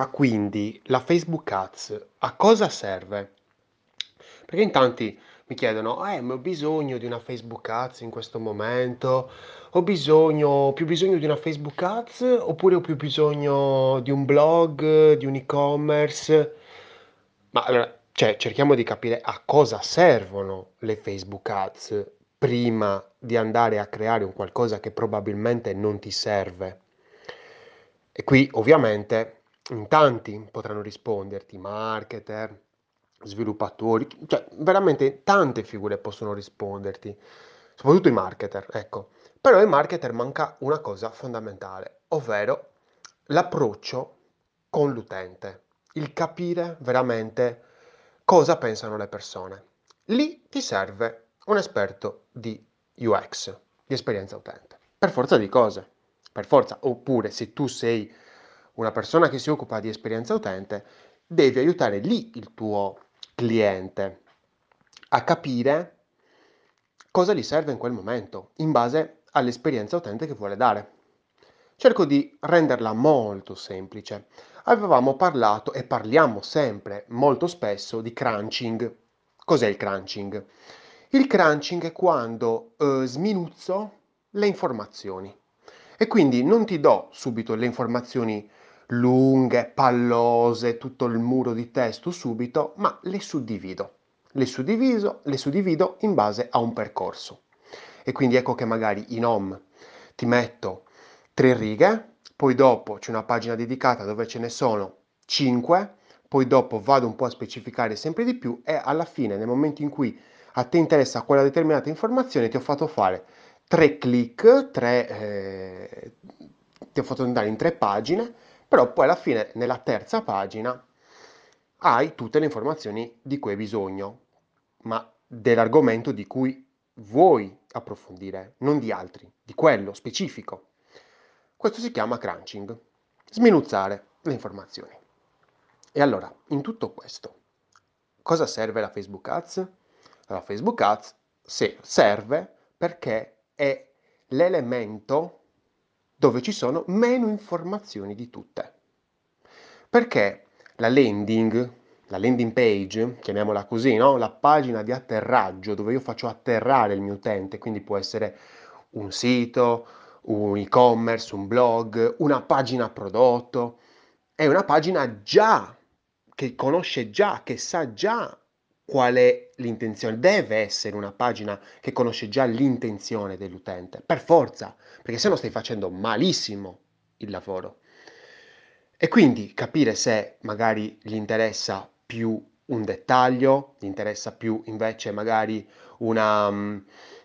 Ma quindi la Facebook Ads a cosa serve? Perché in tanti mi chiedono, eh, ma ho bisogno di una Facebook Ads in questo momento, ho bisogno, più bisogno di una Facebook Ads oppure ho più bisogno di un blog, di un e-commerce? Ma allora, cioè, cerchiamo di capire a cosa servono le Facebook Ads prima di andare a creare un qualcosa che probabilmente non ti serve. E qui ovviamente in tanti potranno risponderti, marketer, sviluppatori, cioè veramente tante figure possono risponderti, soprattutto i marketer, ecco. Però ai marketer manca una cosa fondamentale, ovvero l'approccio con l'utente, il capire veramente cosa pensano le persone. Lì ti serve un esperto di UX, di esperienza utente, per forza di cose, per forza, oppure se tu sei una persona che si occupa di esperienza utente, devi aiutare lì il tuo cliente a capire cosa gli serve in quel momento, in base all'esperienza utente che vuole dare. Cerco di renderla molto semplice. Avevamo parlato e parliamo sempre molto spesso di crunching. Cos'è il crunching? Il crunching è quando eh, sminuzzo le informazioni e quindi non ti do subito le informazioni lunghe, pallose, tutto il muro di testo subito, ma le suddivido. Le suddiviso, le suddivido in base a un percorso. E quindi ecco che magari in home ti metto tre righe, poi dopo c'è una pagina dedicata dove ce ne sono cinque, poi dopo vado un po' a specificare sempre di più e alla fine, nel momento in cui a te interessa quella determinata informazione, ti ho fatto fare tre clic, tre, eh, ti ho fatto andare in tre pagine però poi alla fine nella terza pagina hai tutte le informazioni di cui hai bisogno, ma dell'argomento di cui vuoi approfondire, non di altri, di quello specifico. Questo si chiama crunching, sminuzzare le informazioni. E allora, in tutto questo, cosa serve la Facebook Ads? La Facebook Ads serve perché è l'elemento dove ci sono meno informazioni di tutte. Perché la landing, la landing page, chiamiamola così, no? la pagina di atterraggio dove io faccio atterrare il mio utente, quindi può essere un sito, un e-commerce, un blog, una pagina prodotto, è una pagina già che conosce già, che sa già qual è l'intenzione. Deve essere una pagina che conosce già l'intenzione dell'utente, per forza, perché se no stai facendo malissimo il lavoro. E quindi capire se magari gli interessa più un dettaglio, gli interessa più invece magari una, mm,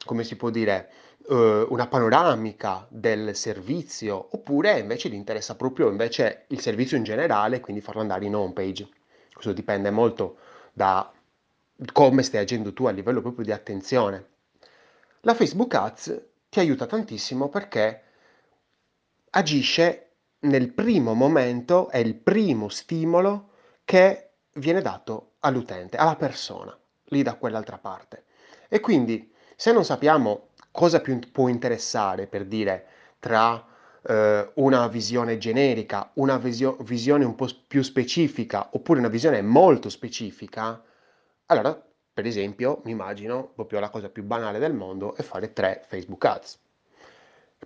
come si può dire, uh, una panoramica del servizio, oppure invece gli interessa proprio invece il servizio in generale, quindi farlo andare in home page. Questo dipende molto da come stai agendo tu a livello proprio di attenzione. La Facebook Ads ti aiuta tantissimo perché agisce nel primo momento, è il primo stimolo che viene dato all'utente, alla persona, lì da quell'altra parte. E quindi se non sappiamo cosa più può interessare per dire tra eh, una visione generica, una visio- visione un po' più specifica oppure una visione molto specifica, allora, per esempio, mi immagino proprio la cosa più banale del mondo è fare tre Facebook Ads.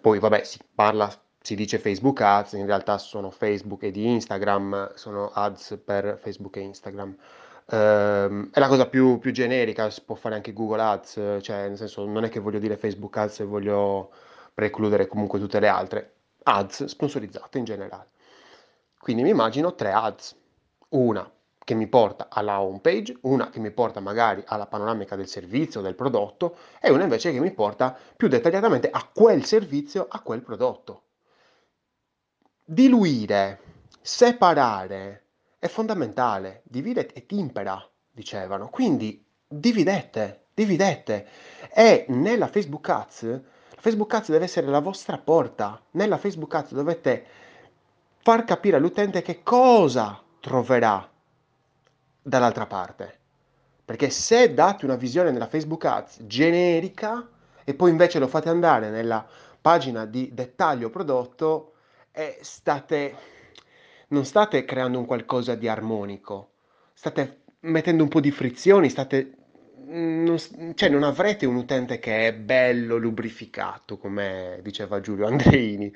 Poi, vabbè, si parla, si dice Facebook Ads, in realtà sono Facebook e di Instagram, sono ads per Facebook e Instagram. Ehm, è la cosa più, più generica, si può fare anche Google Ads, cioè nel senso non è che voglio dire Facebook Ads e voglio precludere comunque tutte le altre. Ads sponsorizzate in generale. Quindi mi immagino tre ads. Una che mi porta alla home page, una che mi porta magari alla panoramica del servizio, del prodotto e una invece che mi porta più dettagliatamente a quel servizio, a quel prodotto. Diluire, separare è fondamentale, divide e timpera, dicevano. Quindi dividete, dividete. E nella Facebook Ads, la Facebook Ads deve essere la vostra porta. Nella Facebook Ads dovete far capire all'utente che cosa troverà dall'altra parte. Perché se date una visione nella Facebook Ads generica e poi invece lo fate andare nella pagina di dettaglio prodotto, eh, state non state creando un qualcosa di armonico, state mettendo un po' di frizioni, state mhmm, non cioè non avrete un utente che è bello lubrificato, come diceva Giulio Andreini.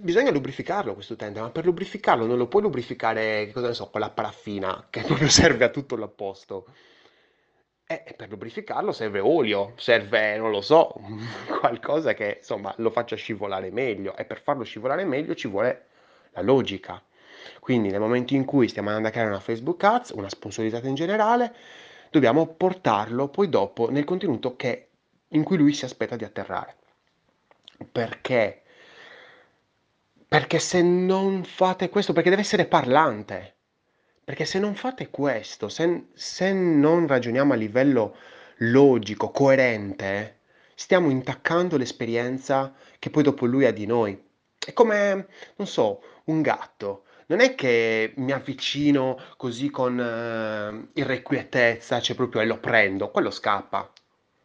Bisogna lubrificarlo quest'utente, ma per lubrificarlo non lo puoi lubrificare, che cosa ne so, con la paraffina, che proprio serve a tutto l'opposto. Eh, e per lubrificarlo serve olio, serve, non lo so, qualcosa che insomma lo faccia scivolare meglio e per farlo scivolare meglio ci vuole la logica. Quindi nel momento in cui stiamo andando a creare una Facebook Ads, una sponsorizzata in generale, dobbiamo portarlo poi dopo nel contenuto che, in cui lui si aspetta di atterrare. Perché? Perché se non fate questo, perché deve essere parlante. Perché se non fate questo, se, se non ragioniamo a livello logico, coerente, stiamo intaccando l'esperienza che poi dopo lui ha di noi. È come, non so, un gatto. Non è che mi avvicino così con eh, irrequietezza, cioè proprio e lo prendo, quello scappa.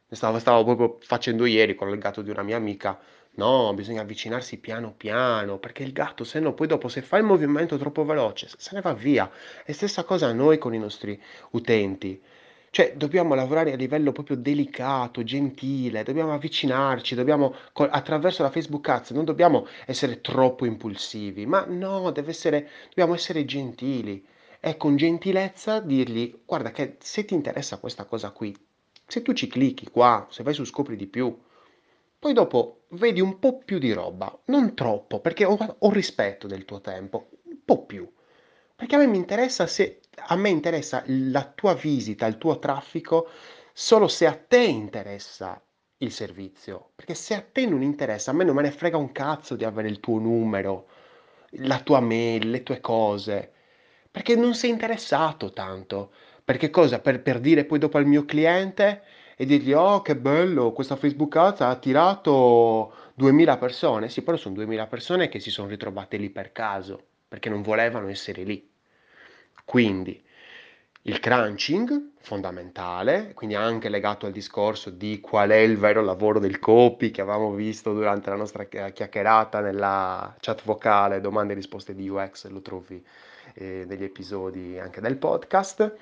Stavo, stavo proprio facendo ieri con il gatto di una mia amica. No, bisogna avvicinarsi piano piano, perché il gatto, se no, poi dopo, se fa il movimento troppo veloce, se ne va via. E stessa cosa noi con i nostri utenti. Cioè, dobbiamo lavorare a livello proprio delicato, gentile, dobbiamo avvicinarci, dobbiamo, attraverso la Facebook Ads, non dobbiamo essere troppo impulsivi, ma no, deve essere, dobbiamo essere gentili e con gentilezza dirgli, guarda che se ti interessa questa cosa qui, se tu ci clicchi qua, se vai su scopri di più, poi dopo vedi un po' più di roba, non troppo, perché ho, ho rispetto del tuo tempo, un po' più. Perché a me mi interessa se a me interessa la tua visita, il tuo traffico, solo se a te interessa il servizio. Perché se a te non interessa, a me non me ne frega un cazzo di avere il tuo numero, la tua mail, le tue cose. Perché non sei interessato tanto. Perché cosa? Per, per dire poi dopo al mio cliente e dirgli oh che bello, questa Facebook Ads ha attirato 2000 persone. Sì, però sono 2000 persone che si sono ritrovate lì per caso, perché non volevano essere lì. Quindi il crunching, fondamentale, quindi anche legato al discorso di qual è il vero lavoro del copy che avevamo visto durante la nostra chiacchierata nella chat vocale, domande e risposte di UX, lo trovi eh, negli episodi anche del podcast.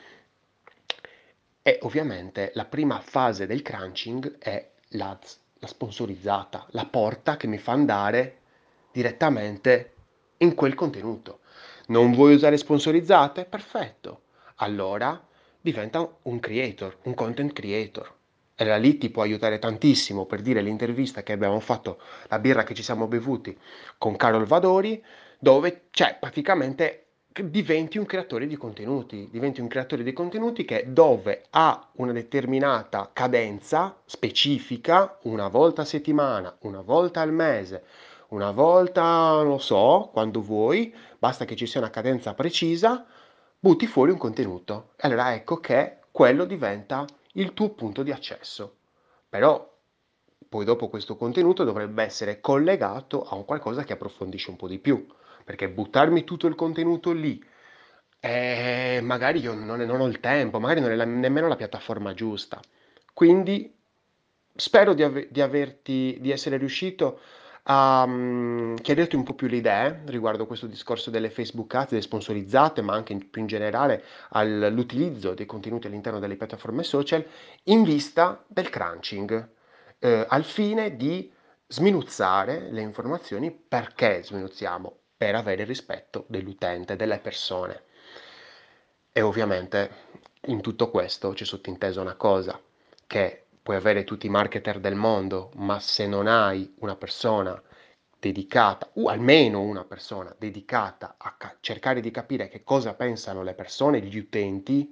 E ovviamente la prima fase del crunching è l'ADS, la sponsorizzata, la porta che mi fa andare direttamente in quel contenuto. Non vuoi usare sponsorizzate? Perfetto. Allora diventa un creator, un content creator. E da lì ti può aiutare tantissimo per dire l'intervista che abbiamo fatto, la birra che ci siamo bevuti con Carol Vadori, dove c'è praticamente diventi un creatore di contenuti, diventi un creatore di contenuti che dove ha una determinata cadenza specifica, una volta a settimana, una volta al mese, una volta, lo so, quando vuoi, basta che ci sia una cadenza precisa, butti fuori un contenuto. E allora ecco che quello diventa il tuo punto di accesso. Però poi dopo questo contenuto dovrebbe essere collegato a un qualcosa che approfondisce un po' di più, perché buttarmi tutto il contenuto lì, eh, magari io non, non, ho il tempo, magari non è la, nemmeno la piattaforma giusta. Quindi spero di, ave, di, averti, di essere riuscito a um, chiederti un po' più le idee riguardo questo discorso delle Facebook Ads, delle sponsorizzate, ma anche in, più in generale all'utilizzo dei contenuti all'interno delle piattaforme social in vista del crunching, eh, al fine di sminuzzare le informazioni. Perché sminuzziamo? Per avere il rispetto dell'utente, delle persone. E ovviamente in tutto questo c'è sottinteso una cosa, che puoi avere tutti i marketer del mondo, ma se non hai una persona dedicata, o almeno una persona dedicata a ca- cercare di capire che cosa pensano le persone, gli utenti,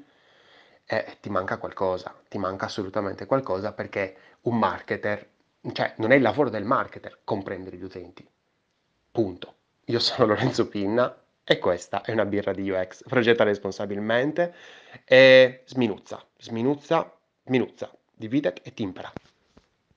eh, ti manca qualcosa, ti manca assolutamente qualcosa perché un marketer, cioè non è il lavoro del marketer comprendere gli utenti. Punto. Io sono Lorenzo Pinna e questa è una birra di UX. Progetta responsabilmente e sminuzza, sminuzza, minuzza. Dividek e Timpera.